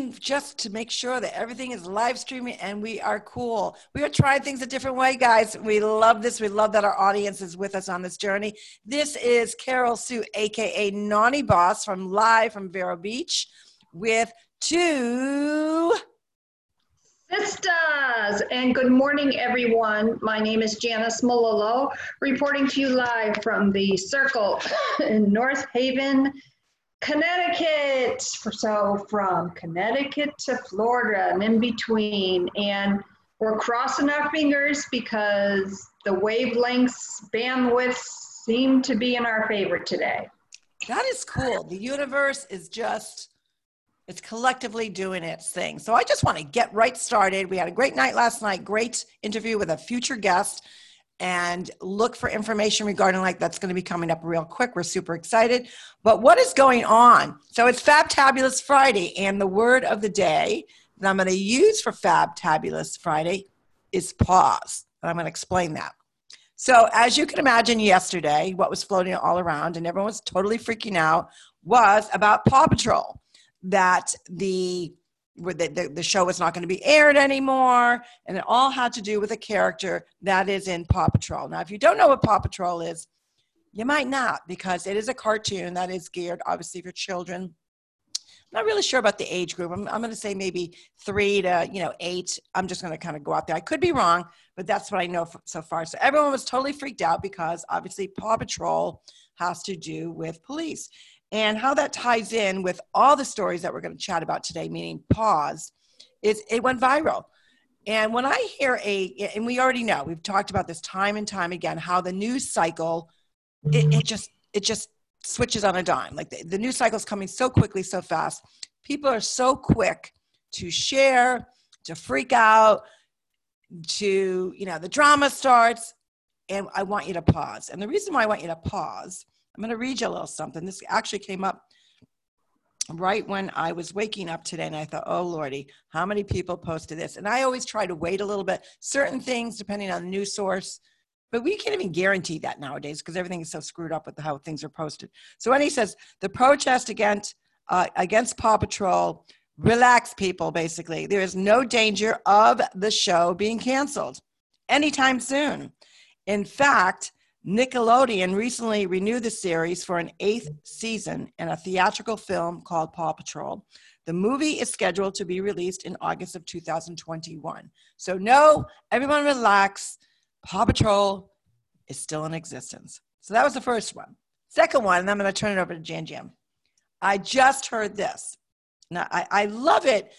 mean, just to make sure that everything is live streaming and we are cool. We are trying things a different way, guys. We love this. We love that our audience is with us on this journey. This is Carol Sue, aka Naughty Boss, from live from Vero Beach with two Sisters, and good morning, everyone. My name is Janice Malillo, reporting to you live from the Circle in North Haven, Connecticut. For so, from Connecticut to Florida and in between. And we're crossing our fingers because the wavelengths, bandwidths seem to be in our favor today. That is cool. The universe is just it's collectively doing its thing. So I just want to get right started. We had a great night last night, great interview with a future guest, and look for information regarding like that's going to be coming up real quick. We're super excited. But what is going on? So it's Fabtabulous Friday, and the word of the day that I'm going to use for Fabtabulous Friday is pause. And I'm going to explain that. So, as you can imagine, yesterday, what was floating all around and everyone was totally freaking out was about Paw Patrol that the the, the, the show was not going to be aired anymore and it all had to do with a character that is in paw patrol. Now if you don't know what paw patrol is you might not because it is a cartoon that is geared obviously for children. I'm not really sure about the age group. I'm, I'm going to say maybe three to you know eight. I'm just going to kind of go out there. I could be wrong but that's what i know so far. So everyone was totally freaked out because obviously paw patrol has to do with police and how that ties in with all the stories that we're going to chat about today, meaning pause, is it went viral. And when I hear a, and we already know, we've talked about this time and time again, how the news cycle, it, it mm-hmm. just, it just switches on a dime. Like the, the news cycle is coming so quickly, so fast. People are so quick to share, to freak out, to, you know, the drama starts. And I want you to pause. And the reason why I want you to pause I'm going to read you a little something. This actually came up right when I was waking up today, and I thought, oh, Lordy, how many people posted this? And I always try to wait a little bit, certain things depending on the news source. But we can't even guarantee that nowadays because everything is so screwed up with how things are posted. So when he says the protest against uh, against Paw Patrol, relax, people. Basically, there is no danger of the show being canceled anytime soon. In fact, Nickelodeon recently renewed the series for an eighth season in a theatrical film called Paw Patrol. The movie is scheduled to be released in August of 2021. So, no, everyone relax. Paw Patrol is still in existence. So, that was the first one. Second one, and I'm going to turn it over to Jan Jam. I just heard this. Now, I, I love it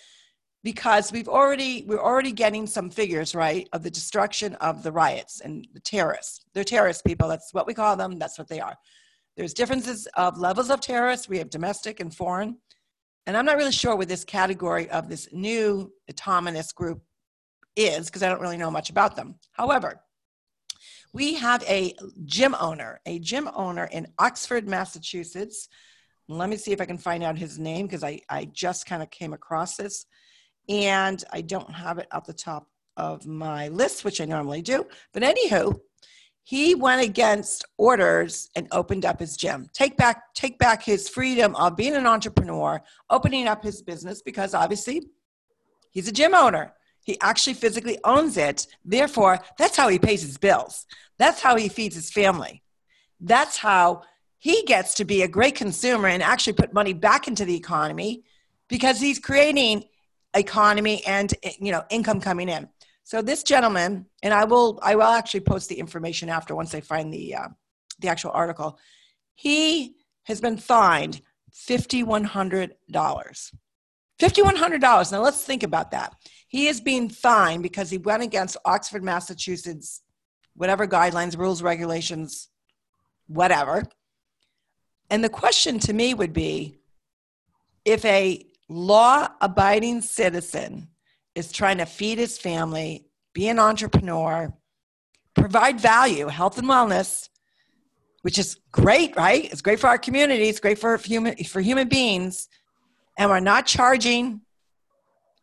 because we've already we're already getting some figures right of the destruction of the riots and the terrorists. They're terrorist people. That's what we call them. That's what they are. There's differences of levels of terrorists. We have domestic and foreign. And i'm not really sure what this category of this new autonomous group is because i don't really know much about them. However we have a gym owner a gym owner in oxford massachusetts. Let me see if i can find out his name because I, I just kind of came across this and I don't have it at the top of my list, which I normally do. But anywho, he went against orders and opened up his gym. Take back, take back his freedom of being an entrepreneur, opening up his business because obviously he's a gym owner. He actually physically owns it. Therefore, that's how he pays his bills. That's how he feeds his family. That's how he gets to be a great consumer and actually put money back into the economy because he's creating economy and you know income coming in. So this gentleman, and I will I will actually post the information after once I find the uh, the actual article. He has been fined fifty one hundred dollars. Fifty one hundred dollars. Now let's think about that. He is being fined because he went against Oxford, Massachusetts, whatever guidelines, rules, regulations, whatever. And the question to me would be if a law abiding citizen is trying to feed his family, be an entrepreneur, provide value, health and wellness, which is great, right? It's great for our community, it's great for human for human beings, and we're not charging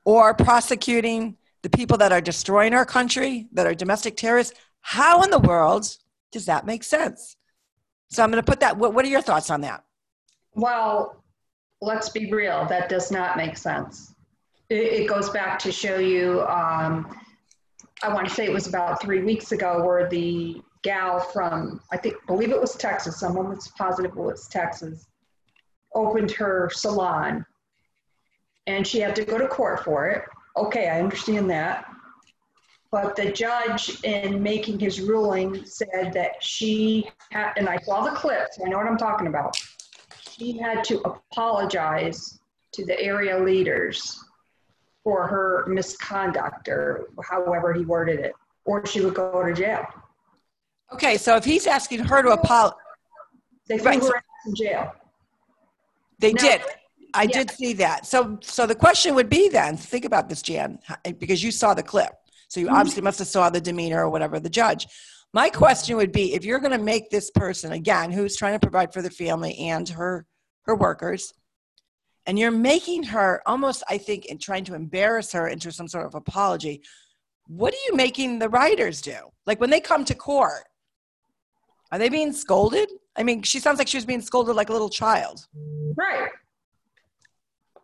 or prosecuting the people that are destroying our country, that are domestic terrorists. How in the world does that make sense? So I'm going to put that. What, what are your thoughts on that? Well, let's be real, that does not make sense. it, it goes back to show you, um, I want to say it was about three weeks ago where the gal from, I think, believe it was Texas, someone was positive it was Texas, opened her salon and she had to go to court for it. Okay, I understand that. But the judge, in making his ruling, said that she had, and I saw the clips, I know what I'm talking about. She had to apologize to the area leaders for her misconduct or however he worded it, or she would go to jail. Okay, so if he's asking her to apologize, They threw Right, her in jail. they No. did. I Yeah. did see that. So, so the question would be then, think about this, Jan, because you saw the clip. So you Mhm. obviously must have saw the demeanor or whatever the judge. My question would be, if you're going to make this person again, who's trying to provide for the family and her her workers, and you're making her almost, I think, in trying to embarrass her into some sort of apology, what are you making the writers do? Like when they come to court, are they being scolded? I mean, she sounds like she was being scolded like a little child. Right.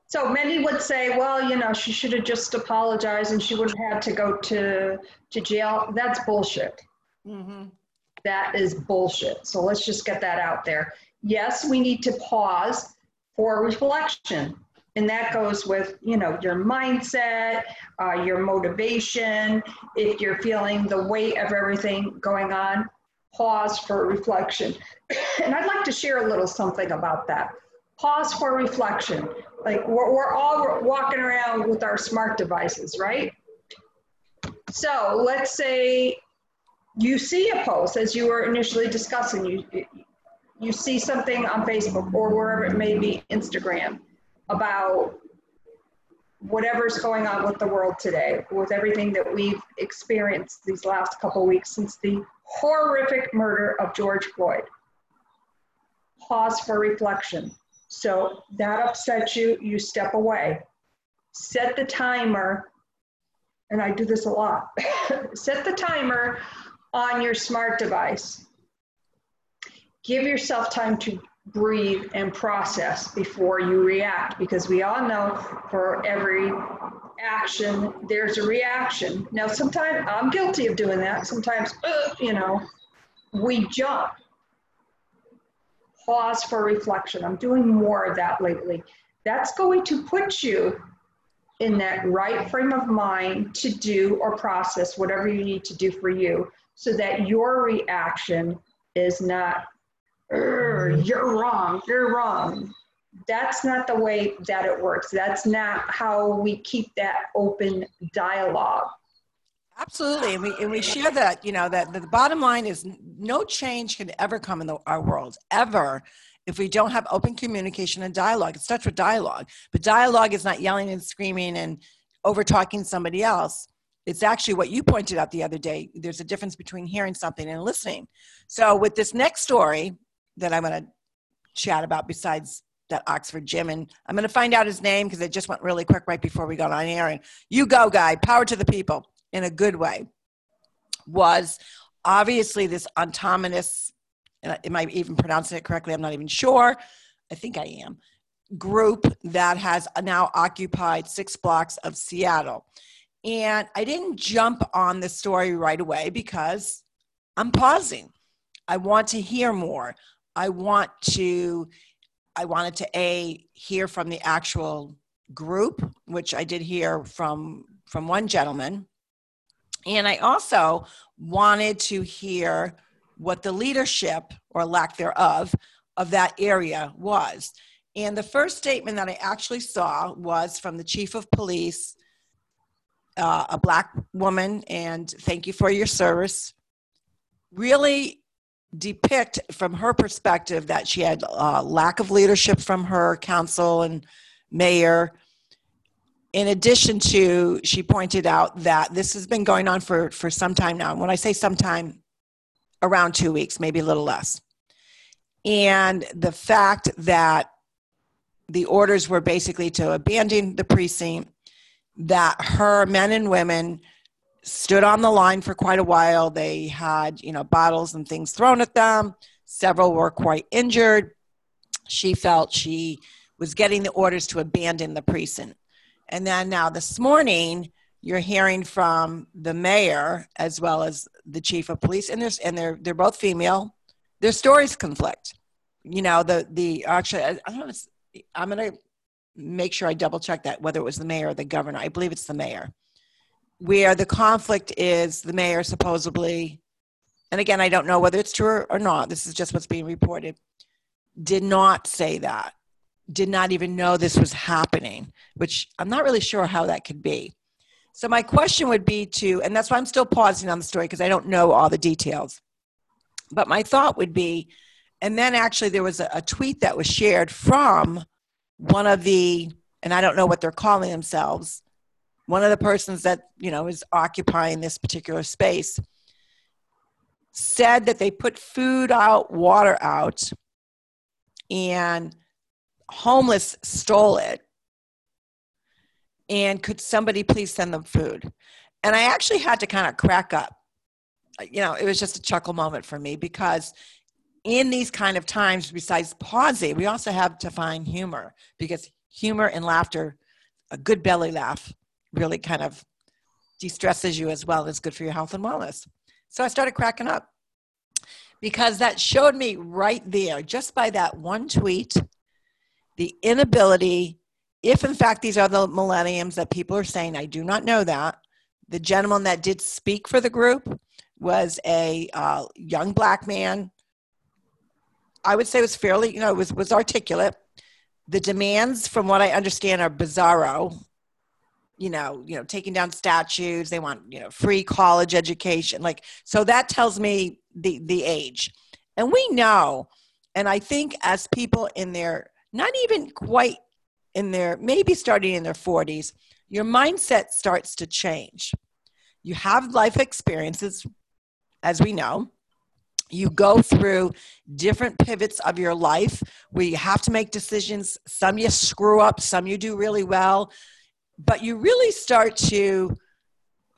So many would say, well, you know, she should have just apologized and she wouldn't have had to go to, to jail. That's bullshit. Mm-hmm. That is bullshit. So let's just get that out there. Yes, we need to pause for reflection. And that goes with, you know, your mindset, uh, your motivation. If you're feeling the weight of everything going on, pause for reflection. and I'd like to share a little something about that. Pause for reflection. Like we're, we're all walking around with our smart devices, right? So let's say you see a post as you were initially discussing, you, you see something on Facebook or wherever it may be, Instagram, about whatever's going on with the world today, with everything that we've experienced these last couple weeks since the horrific murder of George Floyd. Pause for reflection. So that upsets you, you step away. Set the timer, and I do this a lot. Set the timer on your smart device. Give yourself time to breathe and process before you react because we all know for every action there's a reaction. Now, sometimes I'm guilty of doing that. Sometimes, uh, you know, we jump. Pause for reflection. I'm doing more of that lately. That's going to put you in that right frame of mind to do or process whatever you need to do for you so that your reaction is not, mm-hmm. you're wrong, you're wrong. That's not the way that it works. That's not how we keep that open dialogue. Absolutely, and we and we share that. You know that the bottom line is no change can ever come in the, our world ever if we don't have open communication and dialogue. It starts with dialogue, but dialogue is not yelling and screaming and over talking somebody else. It's actually what you pointed out the other day. There's a difference between hearing something and listening. So with this next story that I'm going to chat about, besides that Oxford gym, and I'm going to find out his name because it just went really quick right before we got on air. And you go, guy, power to the people in a good way. Was obviously this autonomous, and am I even pronouncing it correctly? I'm not even sure. I think I am. Group that has now occupied six blocks of Seattle. And I didn't jump on the story right away because I'm pausing. I want to hear more. I want to I wanted to a hear from the actual group, which I did hear from from one gentleman. And I also wanted to hear what the leadership or lack thereof of that area was. And the first statement that I actually saw was from the chief of police, uh, a black woman, and thank you for your service. Really depict from her perspective that she had uh, lack of leadership from her council and mayor. In addition to, she pointed out that this has been going on for, for some time now. And when I say sometime, around two weeks, maybe a little less. And the fact that the orders were basically to abandon the precinct, that her men and women stood on the line for quite a while. They had, you know, bottles and things thrown at them. Several were quite injured. She felt she was getting the orders to abandon the precinct. And then now this morning, you're hearing from the mayor as well as the chief of police, and there's and they're they're both female. Their stories conflict. You know, the the actually I, don't know. I'm gonna make sure I double check that whether it was the mayor or the governor. I believe it's the mayor, where the conflict is the mayor supposedly, and again I don't know whether it's true or not. This is just what's being reported. Did not say that. Did not even know this was happening, which I'm not really sure how that could be so my question would be to, and that's why I'm still pausing on the story because I don't know all the details. But my thought would be, and then actually there was a, a tweet that was shared from one of the, and I don't know what they're calling themselves, one of the persons that you know is occupying this particular space said that they put food out, water out, and homeless stole it and could somebody please send them food? And I actually had to kind of crack up. You know, it was just a chuckle moment for me because in these kind of times, besides pausing, we also have to find humor because humor and laughter, a good belly laugh, really kind of de-stresses you as well as good for your health and wellness. So I started cracking up because that showed me right there, just by that one tweet, the inability if in fact these are the millenniums that people are saying, I do not know that. The gentleman that did speak for the group was a uh, young black man. I would say was fairly, you know, was was articulate. The demands, from what I understand, are bizarro. You know, you know, taking down statues. They want, you know, free college education. Like, so that tells me the the age, and we know. And I think as people in their not even quite in their maybe starting in their 40s, your mindset starts to change. You have life experiences, as we know. You go through different pivots of your life where you have to make decisions. Some you screw up, some you do really well. But you really start to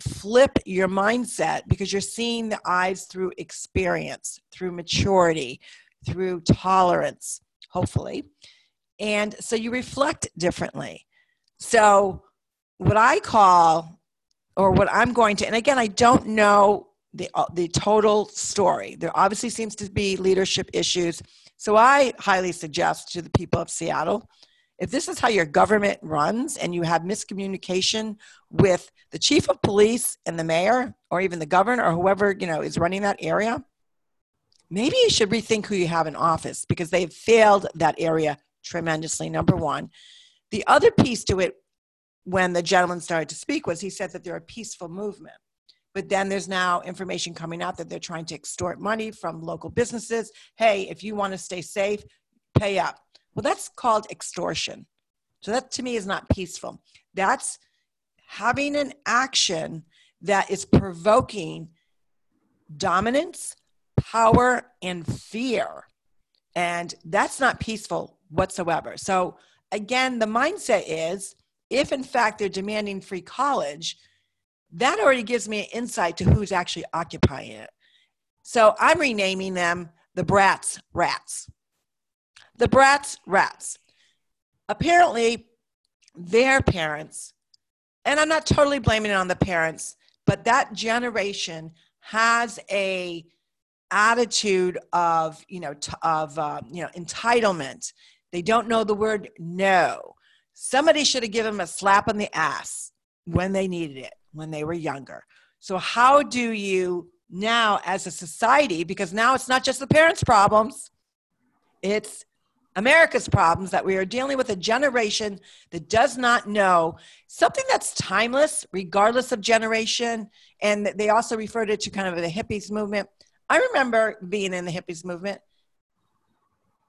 flip your mindset because you're seeing the eyes through experience, through maturity, through tolerance, hopefully. And so you reflect differently. So, what I call, or what I'm going to, and again, I don't know the, uh, the total story. There obviously seems to be leadership issues. So, I highly suggest to the people of Seattle if this is how your government runs and you have miscommunication with the chief of police and the mayor or even the governor or whoever you know is running that area maybe you should rethink who you have in office because they've failed that area tremendously, number one. The other piece to it, when the gentleman started to speak, was he said that they're a peaceful movement. But then there's now information coming out that they're trying to extort money from local businesses. Hey, if you want to stay safe, pay up. Well, that's called extortion. So that to me is not peaceful. That's having an action that is provoking dominance, power, and fear. And that's not peaceful whatsoever. So, again, the mindset is if in fact they're demanding free college, that already gives me an insight to who's actually occupying it. So, I'm renaming them the Brats Rats. The Brats Rats. Apparently, their parents, and I'm not totally blaming it on the parents, but that generation has a attitude of you know t- of uh, you know entitlement they don't know the word no. Somebody should have given them a slap on the ass when they needed it, when they were younger. So, how do you now, as a society, because now it's not just the parents' problems, it's America's problems that we are dealing with a generation that does not know something that's timeless, regardless of generation. And they also referred it to kind of the hippies movement. I remember being in the hippies movement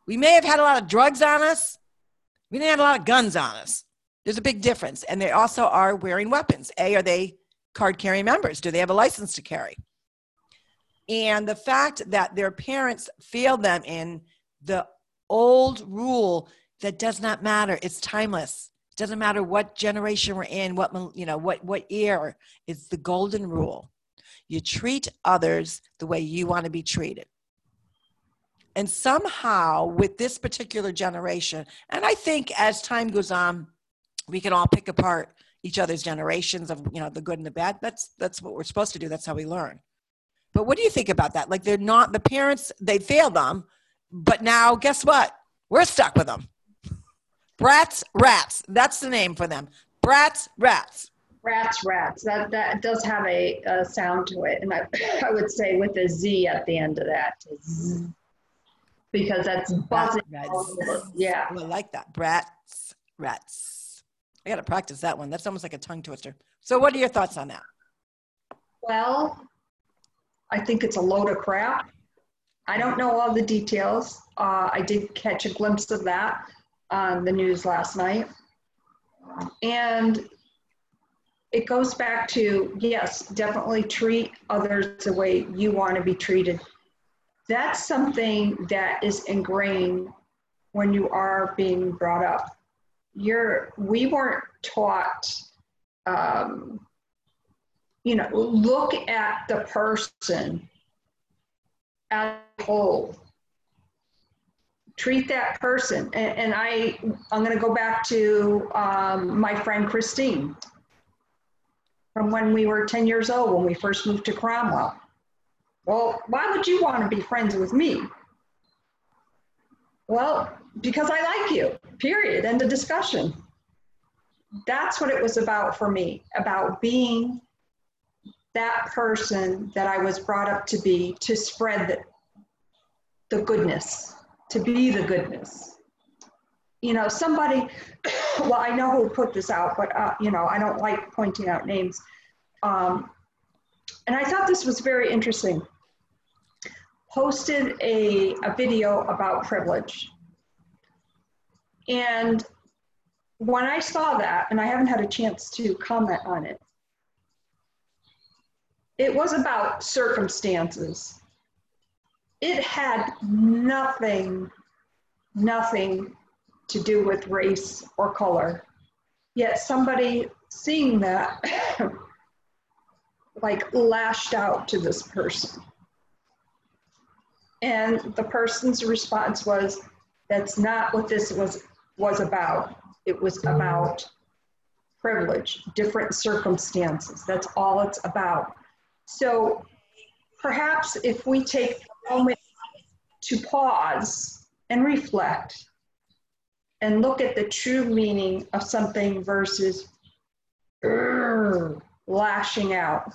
we may have had a lot of drugs on us. We didn't have a lot of guns on us. There's a big difference. And they also are wearing weapons. A, are they card carrying members? Do they have a license to carry? And the fact that their parents failed them in the old rule that does not matter, it's timeless. It doesn't matter what generation we're in, what you know, what what year. It's the golden rule. You treat others the way you want to be treated. And somehow, with this particular generation, and I think as time goes on, we can all pick apart each other's generations of you know the good and the bad that's that's what we're supposed to do that's how we learn but what do you think about that like they're not the parents they failed them but now guess what we're stuck with them brats rats that's the name for them brats rats Rats, rats. That that does have a, a sound to it, and I, I would say with a Z at the end of that, Z, because that's buzzing. Rats. Yeah. Oh, I like that. Brats, rats. I got to practice that one. That's almost like a tongue twister. So, what are your thoughts on that? Well, I think it's a load of crap. I don't know all the details. Uh, I did catch a glimpse of that on the news last night. And it goes back to yes, definitely treat others the way you want to be treated. That's something that is ingrained when you are being brought up. You're, we weren't taught, um, you know, look at the person as a whole. Treat that person. And, and I, I'm going to go back to um, my friend Christine from when we were 10 years old when we first moved to Cromwell. Well, why would you want to be friends with me? Well, because I like you, period. End of discussion. That's what it was about for me, about being that person that I was brought up to be, to spread the, the goodness, to be the goodness. You know, somebody, well, I know who put this out, but, uh, you know, I don't like pointing out names. Um, and I thought this was very interesting. Posted a, a video about privilege. And when I saw that, and I haven't had a chance to comment on it, it was about circumstances. It had nothing, nothing to do with race or color. Yet somebody seeing that like lashed out to this person. And the person's response was, that's not what this was was about. It was about privilege, different circumstances. That's all it's about. So perhaps if we take a moment to pause and reflect and look at the true meaning of something versus lashing out.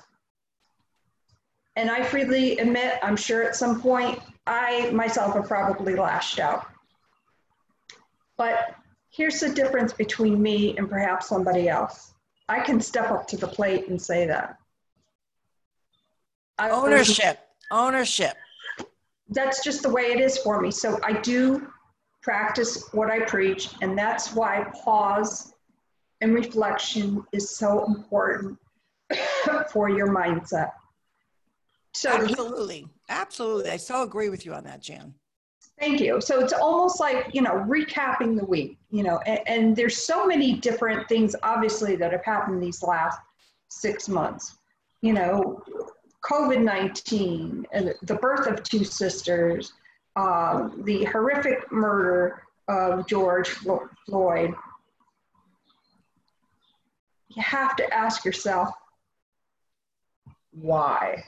And I freely admit, I'm sure at some point I myself have probably lashed out. But here's the difference between me and perhaps somebody else. I can step up to the plate and say that. I ownership, ownership. That's just the way it is for me. So I do practice what I preach, and that's why pause and reflection is so important for your mindset. So absolutely, absolutely, I so agree with you on that, Jan. Thank you. So it's almost like you know recapping the week. You know, and, and there's so many different things, obviously, that have happened these last six months. You know, COVID 19, the birth of two sisters, um, the horrific murder of George Floyd, you have to ask yourself, why?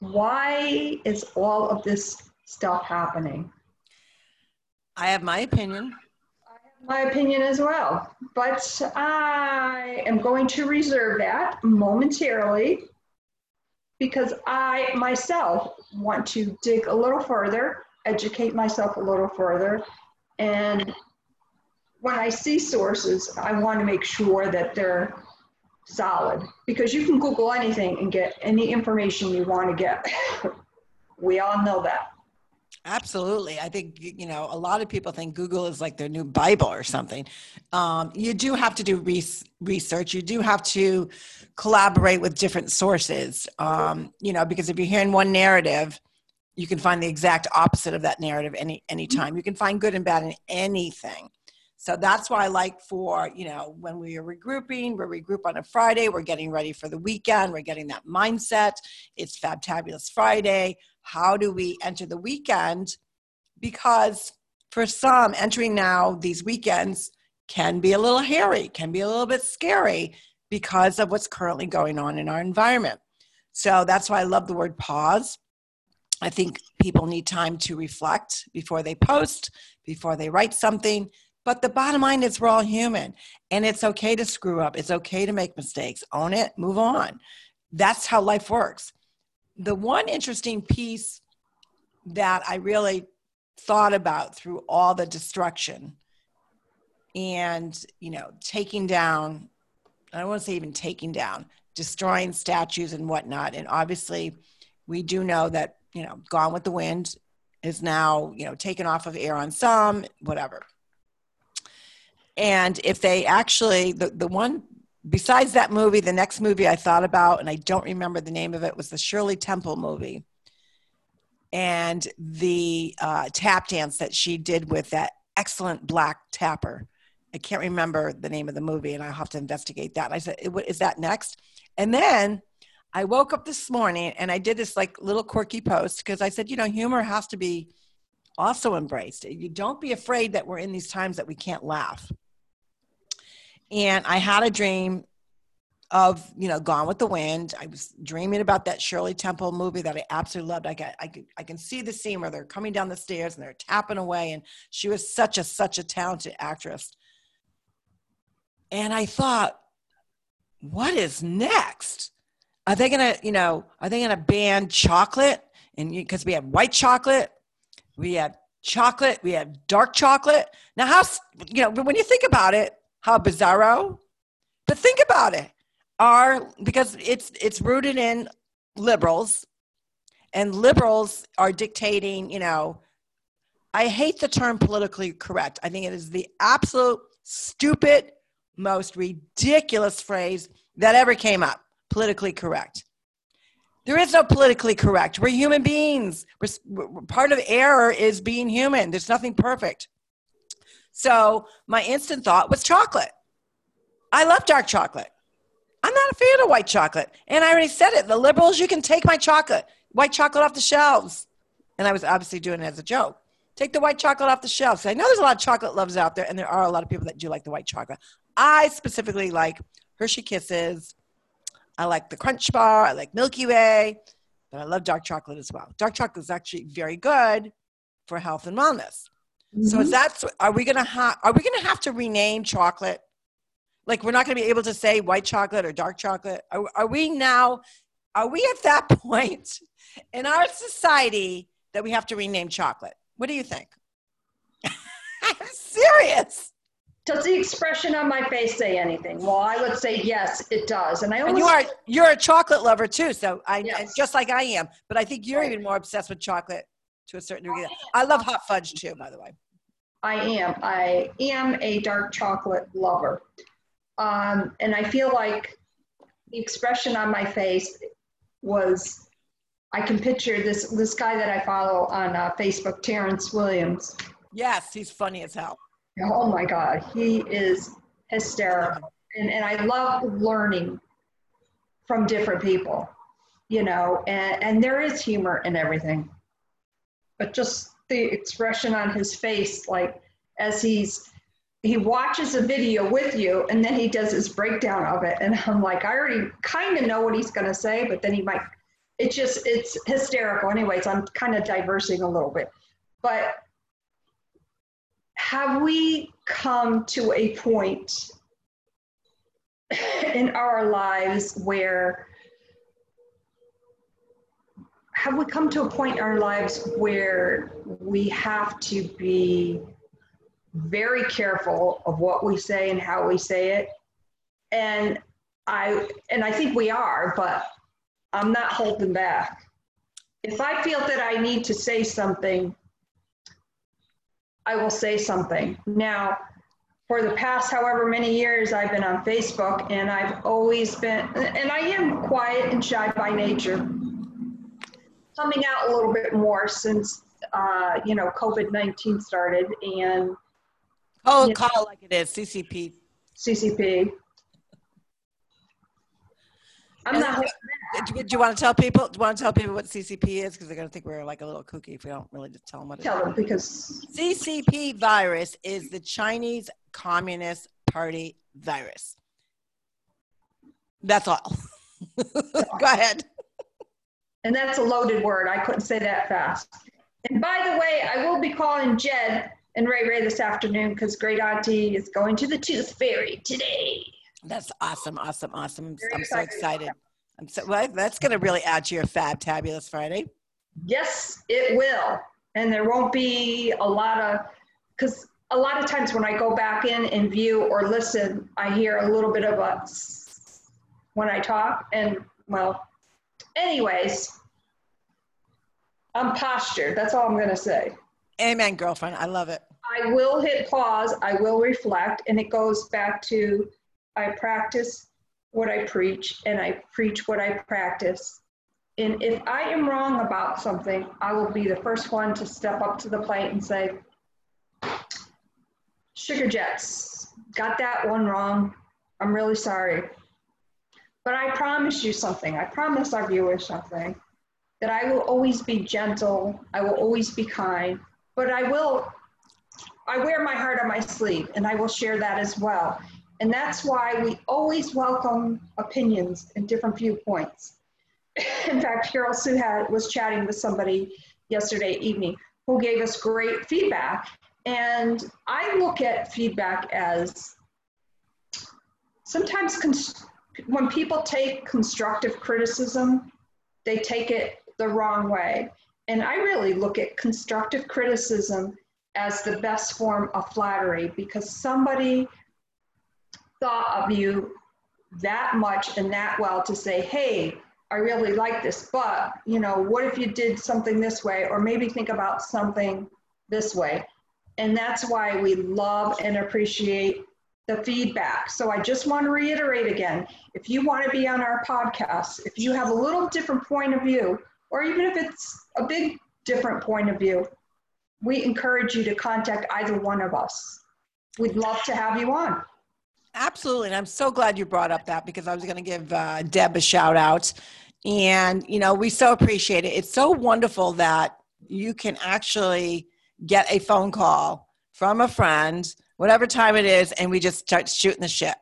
Why is all of this stuff happening? I have my opinion. I have my opinion as well, but I am going to reserve that momentarily because I myself want to dig a little further, educate myself a little further, and when I see sources, I want to make sure that they're solid because you can Google anything and get any information you want to get. we all know that. Absolutely. I think, you know, a lot of people think Google is like their new Bible or something. Um, you do have to do res- research. You do have to collaborate with different sources, um, you know, because if you're hearing one narrative, you can find the exact opposite of that narrative any anytime. You can find good and bad in anything. So that's why I like for, you know, when we are regrouping, we regroup on a Friday, we're getting ready for the weekend, we're getting that mindset. It's Fabtabulous Friday. How do we enter the weekend? Because for some, entering now these weekends can be a little hairy, can be a little bit scary because of what's currently going on in our environment. So that's why I love the word pause. I think people need time to reflect before they post, before they write something. But the bottom line is we're all human and it's okay to screw up. It's okay to make mistakes. Own it, move on. That's how life works. The one interesting piece that I really thought about through all the destruction and, you know, taking down, I don't want to say even taking down, destroying statues and whatnot. And obviously, we do know that, you know, Gone with the Wind is now, you know, taken off of air on some, whatever. And if they actually, the, the one, besides that movie, the next movie I thought about, and I don't remember the name of it, was the Shirley Temple movie. And the uh, tap dance that she did with that excellent black tapper. I can't remember the name of the movie, and I'll have to investigate that. I said, "Is that next?" And then I woke up this morning and I did this like little quirky post because I said, you know, humor has to be also embraced. You don't be afraid that we're in these times that we can't laugh. And I had a dream of, you know, Gone with the Wind. I was dreaming about that Shirley Temple movie that I absolutely loved. I got, I, could, I can see the scene where they're coming down the stairs and they're tapping away. And she was such a, such a talented actress. And I thought, what is next? Are they gonna, you know, are they gonna ban chocolate? And because we have white chocolate, we have chocolate, we have dark chocolate. Now, how you know when you think about it, how bizarro? But think about it. Are because it's it's rooted in liberals, and liberals are dictating. You know, I hate the term politically correct. I think it is the absolute stupid, most ridiculous phrase that ever came up politically correct. There is no politically correct. We're human beings. We're, part of error is being human. There's nothing perfect. So my instant thought was chocolate. I love dark chocolate. I'm not a fan of white chocolate. And I already said it. The liberals, you can take my chocolate, white chocolate off the shelves. And I was obviously doing it as a joke. Take the white chocolate off the shelves. I know there's a lot of chocolate lovers out there, and there are a lot of people that do like the white chocolate. I specifically like Hershey Kisses, I like the Crunch Bar. I like Milky Way, but I love dark chocolate as well. Dark chocolate is actually very good for health and wellness. Mm-hmm. So is that are we gonna have are we gonna have to rename chocolate? Like we're not gonna be able to say white chocolate or dark chocolate. Are, are we now? Are we at that point in our society that we have to rename chocolate? What do you think? I'm serious. Does the expression on my face say anything? Well, I would say yes, it does. And I always and you are you're a chocolate lover too, so I yes. just like I am. But I think you're even more obsessed with chocolate to a certain degree. I love hot fudge too, by the way. I am. I am a dark chocolate lover, um, and I feel like the expression on my face was. I can picture this this guy that I follow on uh, Facebook, Terrence Williams. Yes, he's funny as hell. Oh my God, he is hysterical. And, and I love learning from different people, you know, and, and there is humor in everything. But just the expression on his face, like as he's he watches a video with you and then he does his breakdown of it. And i'm like i already kind of know what he's going to say but then he might it's just it's hysterical. Anyways i'm kind of diversing a little bit. But have we come to a point in our lives where have we come to a point in our lives where we have to be very careful of what we say and how we say it? And i and i think we are but i'm not holding back. If i feel that i need to say something I will say something. Now, for the past however many years I've been on Facebook, and I've always been, and I am quiet and shy by nature, coming out a little bit more since, uh, you know, COVID 19 started. And oh, call know, it like it is CCP. CCP. I'm not. Do, you want to tell people? Do you want to tell people what CCP is? Because they're going to think we're like a little kooky if we don't really just tell them what it is. Tell them because CCP virus is the Chinese Communist Party virus. That's all. Go ahead. And that's a loaded word. I couldn't say that fast. And by the way, I will be calling Jed and Ray Ray this afternoon because Great Auntie is going to the Tooth Fairy today. That's awesome, awesome, awesome. I'm, I'm so excited. I'm so well, that's going to really add to your Fab Tabulous Friday. Yes, it will. And there won't be a lot of, because a lot of times when I go back in and view or listen, I hear a little bit of a when I talk. And well, anyways, I'm postured. That's all I'm going to say. Amen, girlfriend. I love it. I will hit pause. I will reflect. And it goes back to I practice what I preach and I preach what I practice. And if I am wrong about something, I will be the first one to step up to the plate and say, Sugar Jets, got that one wrong. I'm really sorry. But I promise you something. I promise our viewers something that I will always be gentle. I will always be kind, but I will, I wear my heart on my sleeve and I will share that as well. And that's why we always welcome opinions and different viewpoints. In fact, Carol Sue had, was chatting with somebody yesterday evening who gave us great feedback. And I look at feedback as sometimes when people take constructive criticism, they take it the wrong way. And I really look at constructive criticism as the best form of flattery because somebody thought of you that much and that well to say, hey, I really like this, but you know, what if you did something this way, or maybe think about something this way? And that's why we love and appreciate the feedback. So I just want to reiterate again if you want to be on our podcast, if you have a little different point of view, or even if it's a big different point of view, we encourage you to contact either one of us. We'd love to have you on. Absolutely. And I'm so glad you brought up that because I was going to give uh, Deb a shout out. And, you know, we so appreciate it. It's so wonderful that you can actually get a phone call from a friend, whatever time it is, and we just start shooting the shit.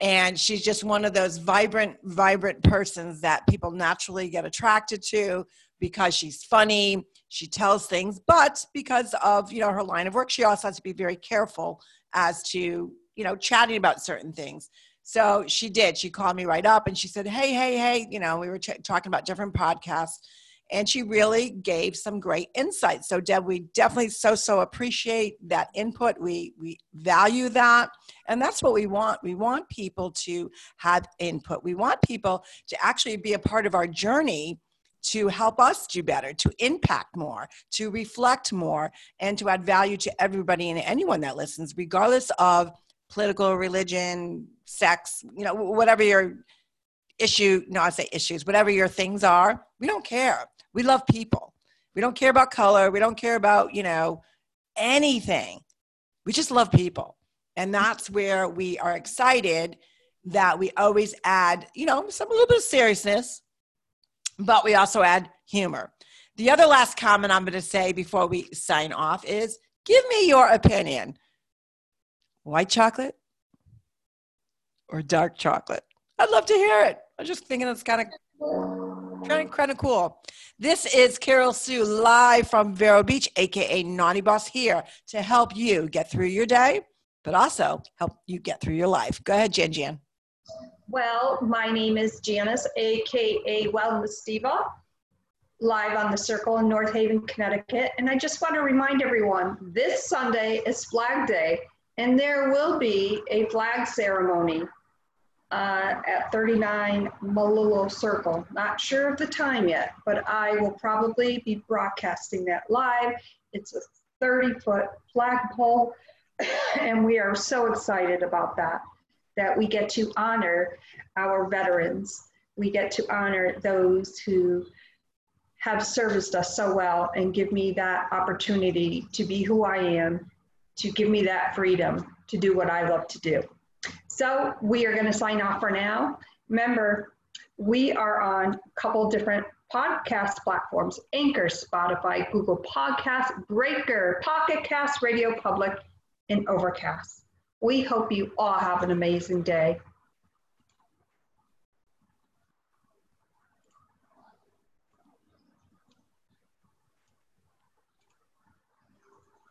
And she's just one of those vibrant vibrant persons that people naturally get attracted to because she's funny she tells things but because of you know her line of work she also has to be very careful as to you know chatting about certain things. So she did. She called me right up and she said hey hey hey you know we were ch- talking about different podcasts and she really gave some great insights so deb we definitely so so appreciate that input. We we value that and that's what we want. We want people to have input. We want people to actually be a part of our journey to help us do better to impact more to reflect more and to add value to everybody and anyone that listens regardless of political religion sex you know whatever your issue no i say issues whatever your things are we don't care we love people. We don't care about color. We don't care about, you know, anything. We just love people. And that's where we are excited that we always add, you know, some a little bit of seriousness, but we also add humor. The other last comment I'm going to say before we sign off is give me your opinion. White chocolate or dark chocolate? I'd love to hear it. I'm just thinking it's kind of Kind kind of cool. This is Carol Sue live from Vero Beach, aka Naughty Boss, here to help you get through your day, but also help you get through your life. Go ahead, Jan Jan. Well, my name is Janice, aka Wellness Diva, live on the Circle in North Haven, Connecticut. And I just want to remind everyone this Sunday is Flag Day, and there will be a flag ceremony uh, at 39 Malolo Circle. Not sure of the time yet, but I will probably be broadcasting that live. It's a 30 foot flagpole, and we are so excited about that, that we get to honor our veterans. We get to honor those who have serviced us so well and give me that opportunity to be who I am, to give me that freedom to do what I love to do. So we are going to sign off for now. Remember, We are on a couple different podcast platforms Anchor, Spotify, Google Podcasts, Breaker, Pocket Cast, Radio Public, and Overcast. We hope you all have an amazing day.